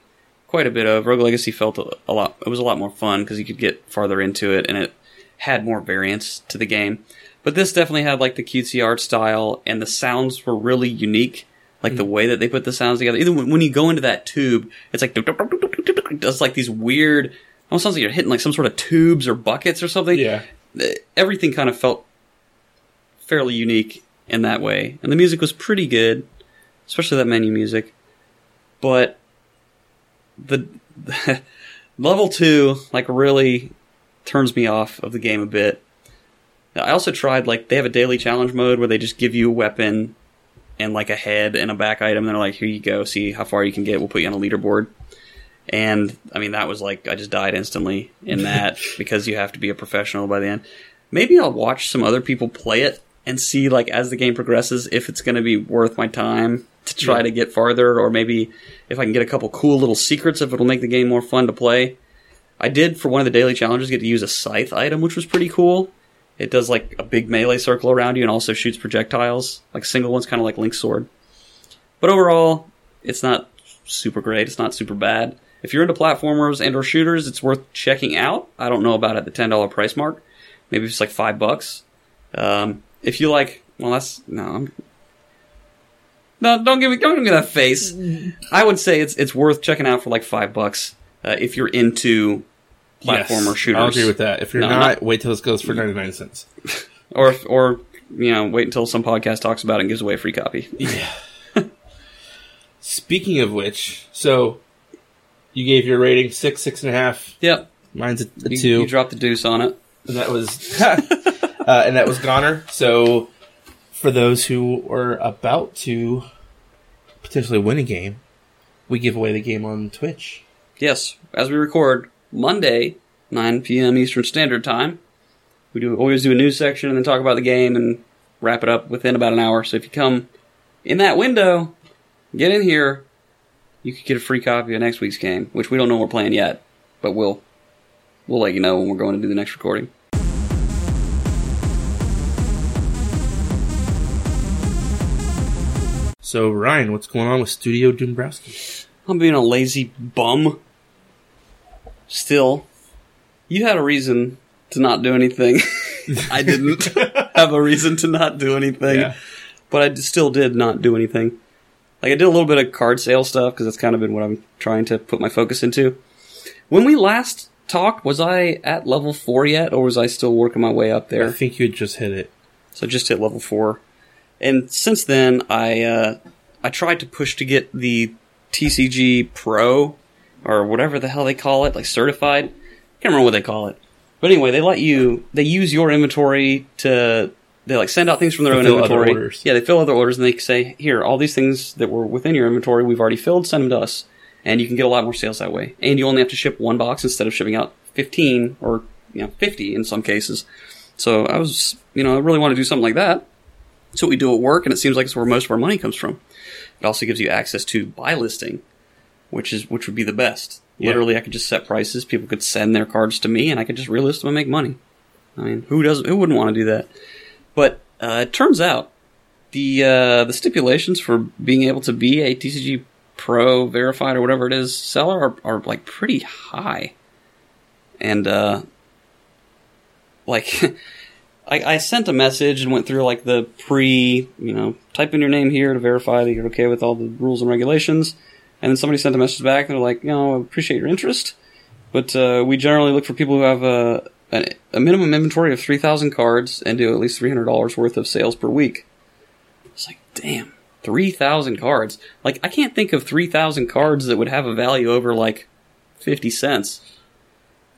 quite a bit of Rogue Legacy. Felt a, a lot. It was a lot more fun because you could get farther into it, and it had more variance to the game. But this definitely had like the cutesy art style, and the sounds were really unique. Like the mm. way that they put the sounds together. Even when, when you go into that tube, it's like it does like these weird. Almost sounds like you're hitting like some sort of tubes or buckets or something. Yeah. Uh, everything kind of felt fairly unique in that way, and the music was pretty good, especially that menu music. But the level two like really turns me off of the game a bit. I also tried like they have a daily challenge mode where they just give you a weapon and like a head and a back item. And they're like, here you go, see how far you can get. We'll put you on a leaderboard. And I mean, that was like I just died instantly in that because you have to be a professional by the end. Maybe I'll watch some other people play it and see like as the game progresses if it's going to be worth my time to try Yeah. to get farther, or maybe if I can get a couple cool little secrets, if it'll make the game more fun to play. I did for one of the daily challenges get to use a scythe item, which was pretty cool. It does like a big melee circle around you and also shoots projectiles, like single ones, kind of like Link's sword. But overall, it's not super great. It's not super bad. If you're into platformers and or shooters, it's worth checking out. I don't know about at the ten dollar price mark. Maybe it's like five bucks. Um, if you like, well, that's no. I'm, no, don't give me don't give me that face. I would say it's it's worth checking out for like five bucks uh, if you're into platformer Yes, shooters. I'll agree with that. If you're No, not, not- wait till this goes for 99 cents. or or you know wait until some podcast talks about it and gives away a free copy. Yeah. Speaking of which, so you gave your rating six, six and a half. Yep, Mine's a, a you, two, you dropped the deuce on it. and that was uh, and that was Goner. So for those who are about to potentially win a game, we give away the game on Twitch. Yes, as we record Monday, 9 p.m. Eastern Standard Time. We do always do a news section and then talk about the game and wrap it up within about an hour. So if you come in that window, get in here, you could get a free copy of next week's game, which we don't know we're playing yet, but we'll we'll let you know when we're going to do the next recording. So Ryan, what's going on with Studio Doombrowski? I'm being a lazy bum. Still, you had a reason to not do anything. I didn't have a reason to not do anything, Yeah. but I still did not do anything. Like I did a little bit of card sale stuff because that's kind of been what I'm trying to put my focus into. When we last talked, was I at level four yet, or was I still working my way up there? I think you had just hit it. So just hit level four. And since then, I uh, I tried to push to get the TCG Pro or whatever the hell they call it, like certified. I Can't remember what they call it. But anyway, they let you they use your inventory to they like send out things from their own inventory. orders. Yeah, they fill other orders and they say, "Here, all these things that were within your inventory, we've already filled. Send them to us." And you can get a lot more sales that way. And you only have to ship one box instead of shipping out 15 or, you know, 50 in some cases. So I was, you know, I really want to do something like that. It's what we do at work, and it seems like it's where most of our money comes from. It also gives you access to buy listing, which is which would be the best. Yeah. Literally, I could just set prices. People could send their cards to me, and I could just relist them and make money. I mean, who doesn't? Who wouldn't want to do that? But uh, it turns out the uh, the stipulations for being able to be a TCG Pro verified or whatever it is seller are, are like pretty high, and uh, like I, I sent a message and went through like the pre, you know, type in your name here to verify that you're okay with all the rules and regulations. And then somebody sent a message back and they're like, you know, I appreciate your interest, but uh, we generally look for people who have a, a, a minimum inventory of 3,000 cards and do at least $300 worth of sales per week. It's like, damn, 3,000 cards. Like, I can't think of 3,000 cards that would have a value over like 50 cents.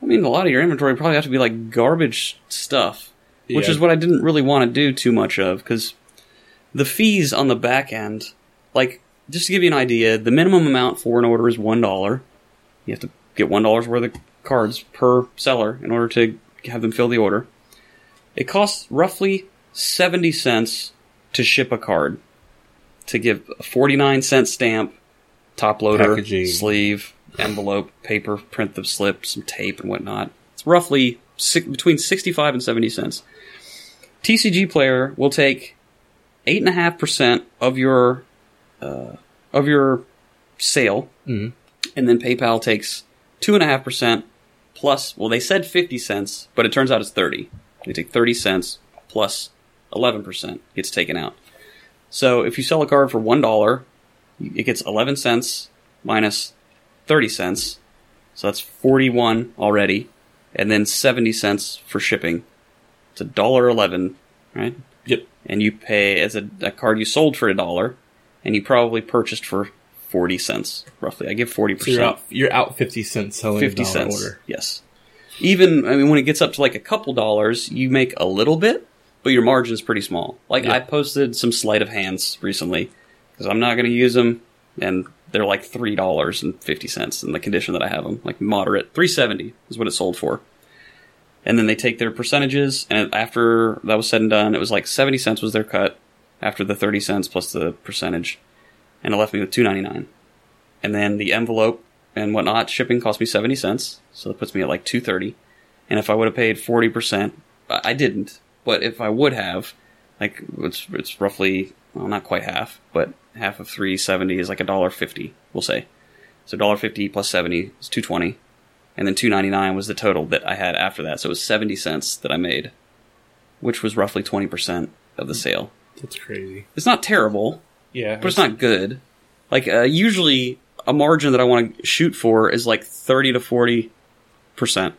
I mean, a lot of your inventory probably have to be like garbage stuff which Yeah. is what I didn't really want to do too much of because the fees on the back end, like just to give you an idea, the minimum amount for an order is one dollar. You have to get one worth of cards per seller in order to have them fill the order. It costs roughly seventy cents to ship a card. To give a forty nine cent stamp, top loader, Packaging. sleeve, envelope, paper, print the slip, some tape and whatnot. It's roughly si- between sixty five and seventy cents. TCG player will take eight and a half percent of your uh, of your sale, Mhm. and then PayPal takes two and a half percent plus. Well, they said fifty cents, but it turns out it's thirty. They take thirty cents plus eleven percent gets taken out. So if you sell a card for one dollar, it gets eleven cents minus thirty cents, so that's forty one already, and then seventy cents for shipping. It's a dollar eleven, right? Yep. And you pay as a, a card you sold for a dollar, and you probably purchased for forty cents, roughly. I give forty So you're percent, out. You're out fifty cents selling fifty a cents. order. Yes. Even I mean, when it gets up to like a couple dollars, you make a little bit, but your margin's pretty small. Like Yeah. I posted some sleight of hands recently because I'm not going to use them, and they're like three dollars and fifty cents in the condition that I have them, like moderate. Three seventy is what it sold for. And then they take their percentages, and after that was said and done, it was like seventy cents was their cut after the thirty cents plus the percentage, and it left me with two ninety nine. And then the envelope and whatnot shipping cost me seventy cents, so that puts me at like two thirty. And if I would have paid forty percent, I I didn't. But if I would have, like it's it's roughly well not quite half, but half of three seventy is like a dollar fifty. We'll say so. Dollar fifty plus seventy is two twenty, and then two ninety nine was the total that I had after that. So it was seventy cents that I made, which was roughly twenty percent of the sale. That's crazy. It's not terrible, Yeah, but it's not good. Like uh, usually, a margin that I want to shoot for is like thirty to forty percent.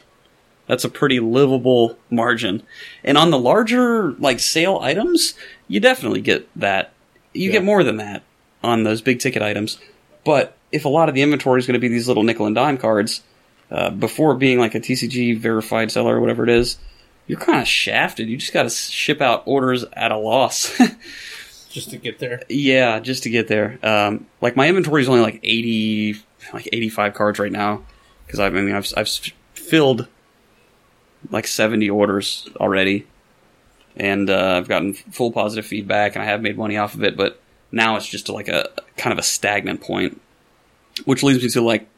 That's a pretty livable margin. And on the larger like sale items, you definitely get that. You Yeah. get more than that on those big ticket items. But if a lot of the inventory is going to be these little nickel and dime cards, uh, before being like a TCG verified seller or whatever it is, you're kind of shafted. You just got to ship out orders at a loss. just to get there. Yeah, just to get there. Um, like my inventory is only like eighty, like eighty-five cards right now because I mean I've I've filled like seventy orders already, and uh, I've gotten full positive feedback, and I have made money off of it. But now it's just like a kind of a stagnant point, which leads me to like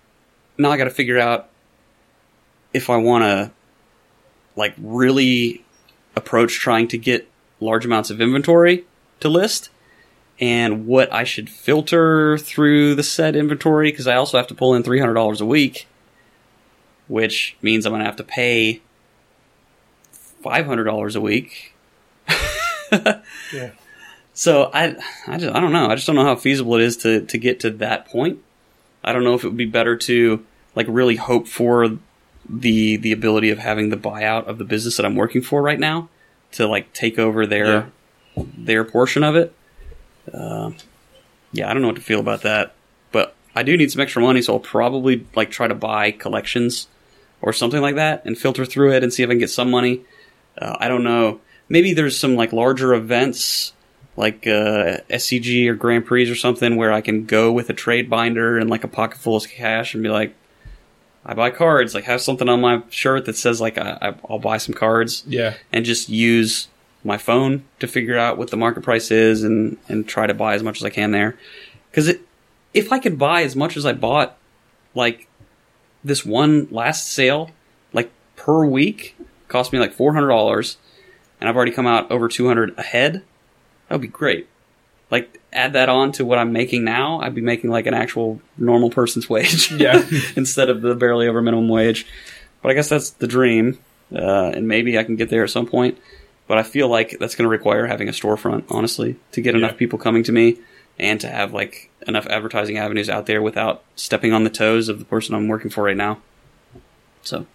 now I got to figure out if I want to like really approach trying to get large amounts of inventory to list and what I should filter through the set inventory because I also have to pull in three hundred dollars a week, which means I'm going to have to pay five hundred dollars a week. Yeah. So I, I just, I don't know. I just don't know how feasible it is to to get to that point. I don't know if it would be better to like really hope for the the ability of having the buyout of the business that I'm working for right now to like take over their their portion of it. Uh, yeah, I don't know what to feel about that, but I do need some extra money, so I'll probably like try to buy collections or something like that and filter through it and see if I can get some money. Uh, I don't know. Maybe there's some like larger events like uh, SCG or Grand Prix or something where I can go with a trade binder and like a pocket full of cash and be like, I buy cards. Like have something on my shirt that says like I, I- I'll buy some cards Yeah. and just use my phone to figure out what the market price is and and try to buy as much as I can there. Because if I could buy as much as I bought, like this one last sale, like per week, cost me like four hundred dollars, and I've already come out over two hundred ahead. That would be great. Like add that on to what I'm making now, I'd be making like an actual normal person's wage. Yeah. instead of the barely over minimum wage. But I guess that's the dream, uh, and maybe I can get there at some point. But I feel like that's going to require having a storefront, honestly, to get enough people coming to me and to have like enough advertising avenues out there without stepping on the toes of the person I'm working for right now. So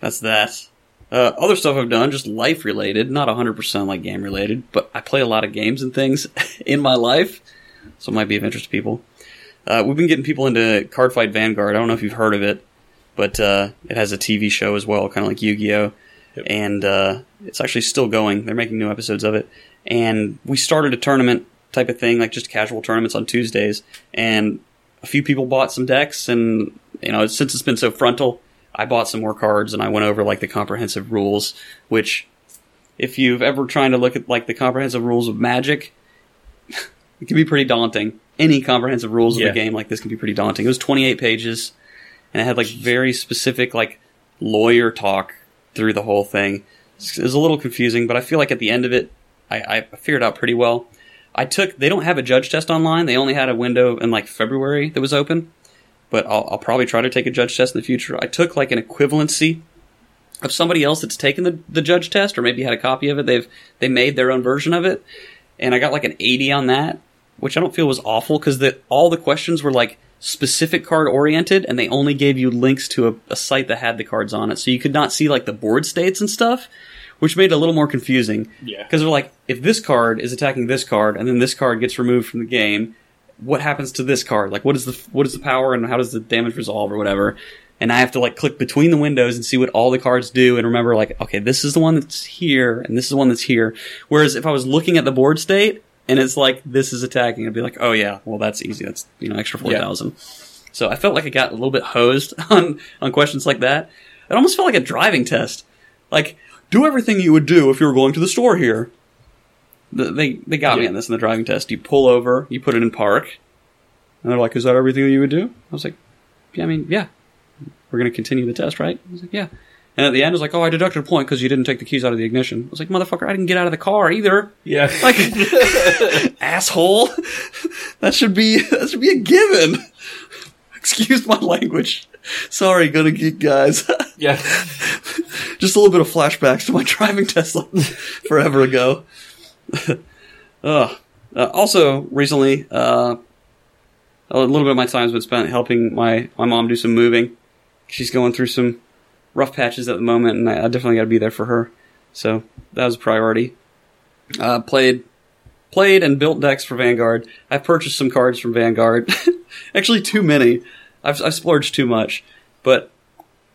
that's that. Uh, other stuff I've done, just life related, not 100% like game related, but I play a lot of games and things in my life, so it might be of interest to people. Uh, we've been getting people into Cardfight Vanguard. I don't know if you've heard of it, but uh, it has a TV show as well, kind of like Yu Gi Oh! Yep. And uh, it's actually still going. They're making new episodes of it. And we started a tournament type of thing, like just casual tournaments on Tuesdays. And a few people bought some decks, and you know, since it's been so frontal, I bought some more cards, and I went over like the comprehensive rules, which if you've ever tried to look at like the comprehensive rules of Magic, it can be pretty daunting. Any comprehensive rules Yeah. of a game like this can be pretty daunting. It was 28 pages, and it had like very specific like lawyer talk through the whole thing. It was a little confusing, but I feel like at the end of it, I, I figured out pretty well. I took. They don't have a judge test online. They only had a window in like February that was open, but I'll, I'll probably try to take a judge test in the future. I took like an equivalency of somebody else that's taken the, the judge test or maybe had a copy of it. They've they made their own version of it, and I got like an 80 on that, which I don't feel was awful because the all the questions were like specific card oriented, and they only gave you links to a, a site that had the cards on it, so you could not see like the board states and stuff, which made it a little more confusing. Yeah. because they're like, if this card is attacking this card, and then this card gets removed from the game, what happens to this card? Like, what is the what is the power, and how does the damage resolve, or whatever? And I have to like click between the windows and see what all the cards do, and remember like, okay, this is the one that's here, and this is the one that's here. Whereas if I was looking at the board state and it's like this is attacking, I'd be like, oh yeah, well that's easy. That's you know extra four thousand. So I felt like I got a little bit hosed on on questions like that. It almost felt like a driving test. Like, do everything you would do if you were going to the store here. The, they they got me on this in the driving test. You pull over, you put it in park, and they're like, "Is that everything that you would do?" I was like, "Yeah, I mean, yeah. We're going to continue the test, right?" I was like, "Yeah." And at the end, it was like, "Oh, I deducted a point because you didn't take the keys out of the ignition." I was like, "Motherfucker, I didn't get out of the car either." Yeah. Like, asshole. That should be that should be a given. Excuse my language. Sorry, gonna geek guys. yeah. Just a little bit of flashbacks to my driving test forever ago. Uh, also, recently, uh, a little bit of my time has been spent helping my, my mom do some moving. She's going through some rough patches at the moment, and I, I definitely got to be there for her. So that was a priority. Uh, played played and built decks for Vanguard. I've purchased some cards from Vanguard. Actually, too many. I've, I've splurged too much, but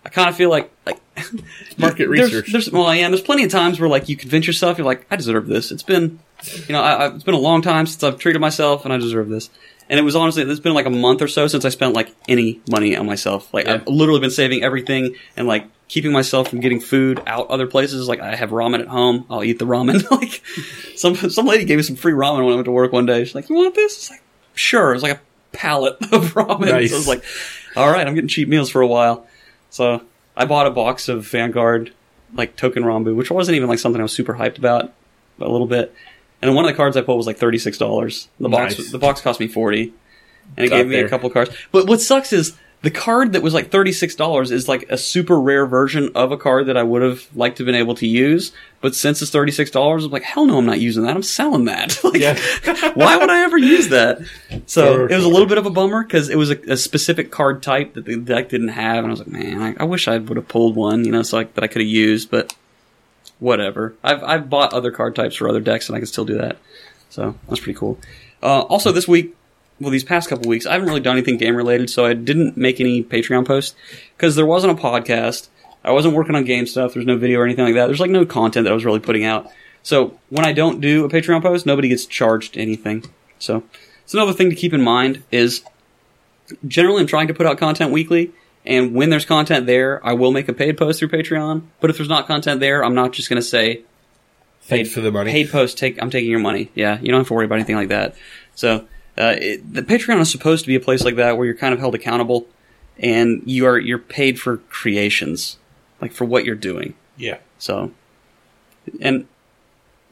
I kind of feel like like Market research. There's, well, yeah, there's plenty of times where like you convince yourself, you're like, I deserve this. It's been, you know, I, I, it's been a long time since I've treated myself, and I deserve this. And it was honestly, it's been like a month or so since I spent like any money on myself. Like Yeah. I've literally been saving everything and like keeping myself from getting food out other places. Like I have ramen at home, I'll eat the ramen. like some some lady gave me some free ramen when I went to work one day. She's like, "You want this?" It's like, "Sure." It's like a pallet of ramen. Nice. So I was like, "All right, I'm getting cheap meals for a while." So I bought a box of Vanguard like Touken Ranbu, which wasn't even like something I was super hyped about, a little bit. and one of the cards I pulled was like thirty six dollars. The box Nice. the box cost me forty, and it It's gave me a couple cards. But what sucks is the card that was like thirty six dollars is like a super rare version of a card that I would have liked to have been able to use. But since it's thirty six dollars, I'm like, hell no, I'm not using that. I'm selling that. like, why would I ever use that? So it was a little bit of a bummer because it was a, a specific card type that the deck didn't have, and I was like, man, I, I wish I would have pulled one, you know, so I, that I could have used, but whatever. I've I've bought other card types for other decks, and I can still do that. So that's pretty cool. Uh, also, this week, well, these past couple weeks, I haven't really done anything game related, so I didn't make any Patreon posts because there wasn't a podcast. I wasn't working on game stuff. There's no video or anything like that. There's like no content that I was really putting out. So when I don't do a Patreon post, nobody gets charged anything. So it's another thing to keep in mind is generally I'm trying to put out content weekly, and when there's content there, I will make a paid post through Patreon. But if there's not content there, I'm not just going to say Thanks for the money. paid post. Take I'm taking your money. Yeah, you don't have to worry about anything like that. So uh, it, the Patreon is supposed to be a place like that where you're kind of held accountable, and you are you're paid for creations, like for what you're doing. Yeah. So, and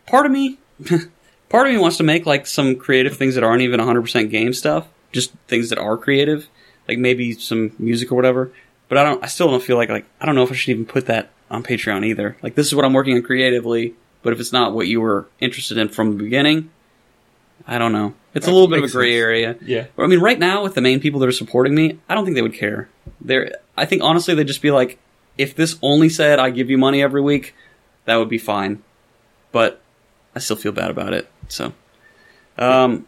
part of me, part of me wants to make like some creative things that aren't even 100% game stuff, just things that are creative, like maybe some music or whatever. But I don't, I still don't feel like like I don't know if I should even put that on Patreon either. Like this is what I'm working on creatively, but if it's not what you were interested in from the beginning, I don't know. It's a little bit of a gray sense. area. Yeah. I mean, right now with the main people that are supporting me, I don't think they would care. They're, I think honestly they'd just be like, if this only said I give you money every week, that would be fine. But I still feel bad about it. So, um,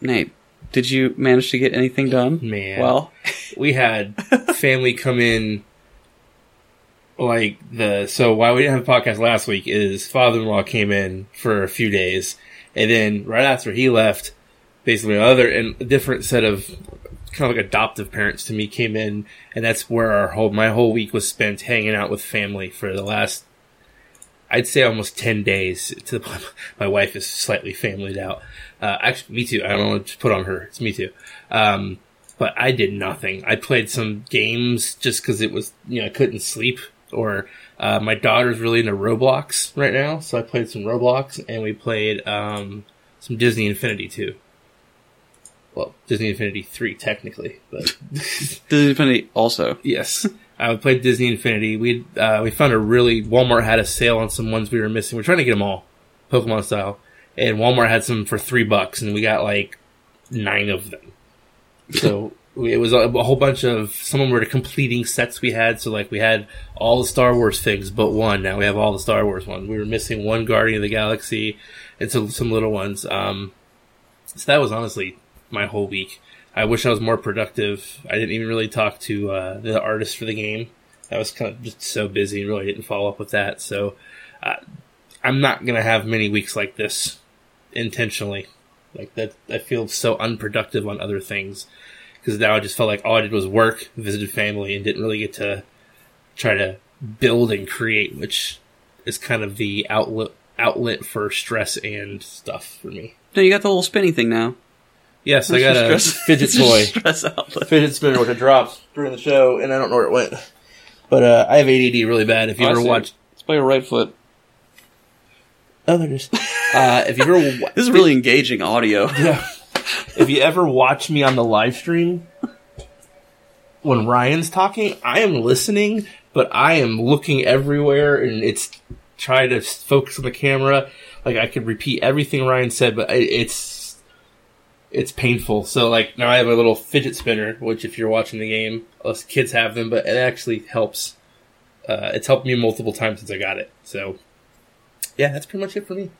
Nate, did you manage to get anything done? Man. well, we had family come in like the so why we didn't have a podcast last week is father-in-law came in for a few days and then right after he left basically another and a different set of kind of like adoptive parents to me came in and that's where our whole my whole week was spent hanging out with family for the last I'd say almost 10 days to the point my wife is slightly familyed out. Uh, actually, me too. I don't want to put on her. It's me too. Um, but I did nothing. I played some games just because it was, you know, I couldn't sleep. Or uh, my daughter's really into Roblox right now, so I played some Roblox and we played um, some Disney Infinity too. Well, Disney Infinity three technically, but Disney Infinity also. yes, I played Disney Infinity. We uh, we found a really Walmart had a sale on some ones we were missing. We're trying to get them all, Pokemon style, and Walmart had some for three bucks, and we got like nine of them. So it was a, a whole bunch of some of them were completing sets we had. So like we had all the Star Wars things but one. Now we have all the Star Wars ones. We were missing one Guardian of the Galaxy and some some little ones. Um, so that was honestly my whole week. I wish I was more productive. I didn't even really talk to uh, the artist for the game. I was kind of just so busy, really didn't follow up with that. So uh, I'm not gonna have many weeks like this intentionally. Like that, I feel so unproductive on other things because now I just felt like all I did was work, visited family, and didn't really get to try to build and create, which is kind of the outlet outlet for stress and stuff for me. No, you got the little spinny thing now. Yes, I got a stress- fidget toy. Stress outlet. fidget spinner which a drops during the show, and I don't know where it went. But uh, I have ADD really bad. If you Oh, ever see. watch, It's by your right foot. oh, there it is. Uh, if you ever, wa- This is really engaging audio. yeah. if you ever watch me on the live stream when Ryan's talking, I am listening, but I am looking everywhere, and it's trying to focus on the camera. Like I could repeat everything Ryan said, but it's it's painful. So like now I have a little fidget spinner, which if you're watching the game, us kids have them, but it actually helps. Uh, it's helped me multiple times since I got it. So yeah, that's pretty much it for me.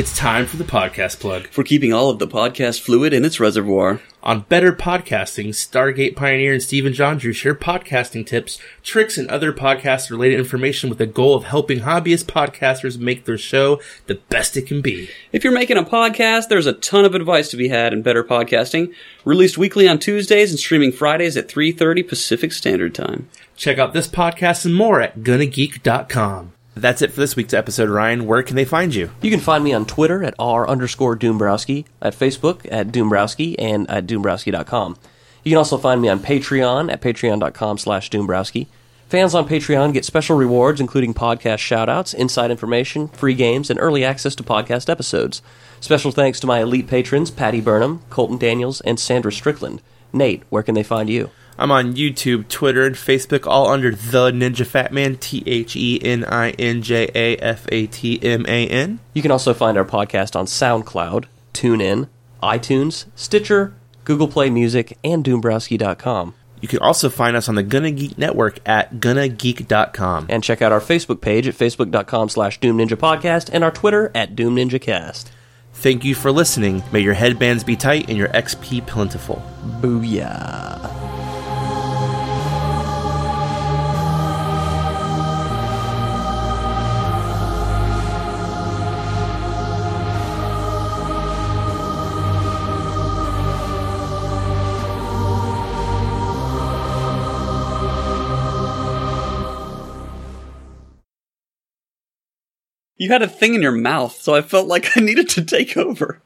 It's time for the podcast plug. For keeping all of the podcast fluid in its reservoir. On Better Podcasting, Stargate Pioneer and Stephen John Drew share podcasting tips, tricks, and other podcast related information with the goal of helping hobbyist podcasters make their show the best it can be. If you're making a podcast, there's a ton of advice to be had in better podcasting. Released weekly on Tuesdays and streaming Fridays at 3:30 Pacific Standard Time. Check out this podcast and more at gonnageek.com. That's it for this week's episode, Ryan. Where can they find you? You can find me on Twitter at r underscore Doombrowski, at Facebook at Doombrowski, and at Doombrowski.com. You can also find me on Patreon at patreon.com slash Doombrowski. Fans on Patreon get special rewards, including podcast shoutouts, inside information, free games, and early access to podcast episodes. Special thanks to my elite patrons, Patty Burnham, Colton Daniels, and Sandra Strickland. Nate, where can they find you? I'm on YouTube, Twitter, and Facebook, all under The Ninja Fat Man, T H E N I N J A F A T M A N. You can also find our podcast on SoundCloud, TuneIn, iTunes, Stitcher, Google Play Music, and Doombrowski.com. You can also find us on the Gonna Geek Network at GonnaGeek.com. And check out our Facebook page at facebook.com slash Doom Ninja Podcast and our Twitter at Doom Ninja Cast. Thank you for listening. May your headbands be tight and your XP plentiful. Booyah. You had a thing in your mouth, so I felt like I needed to take over.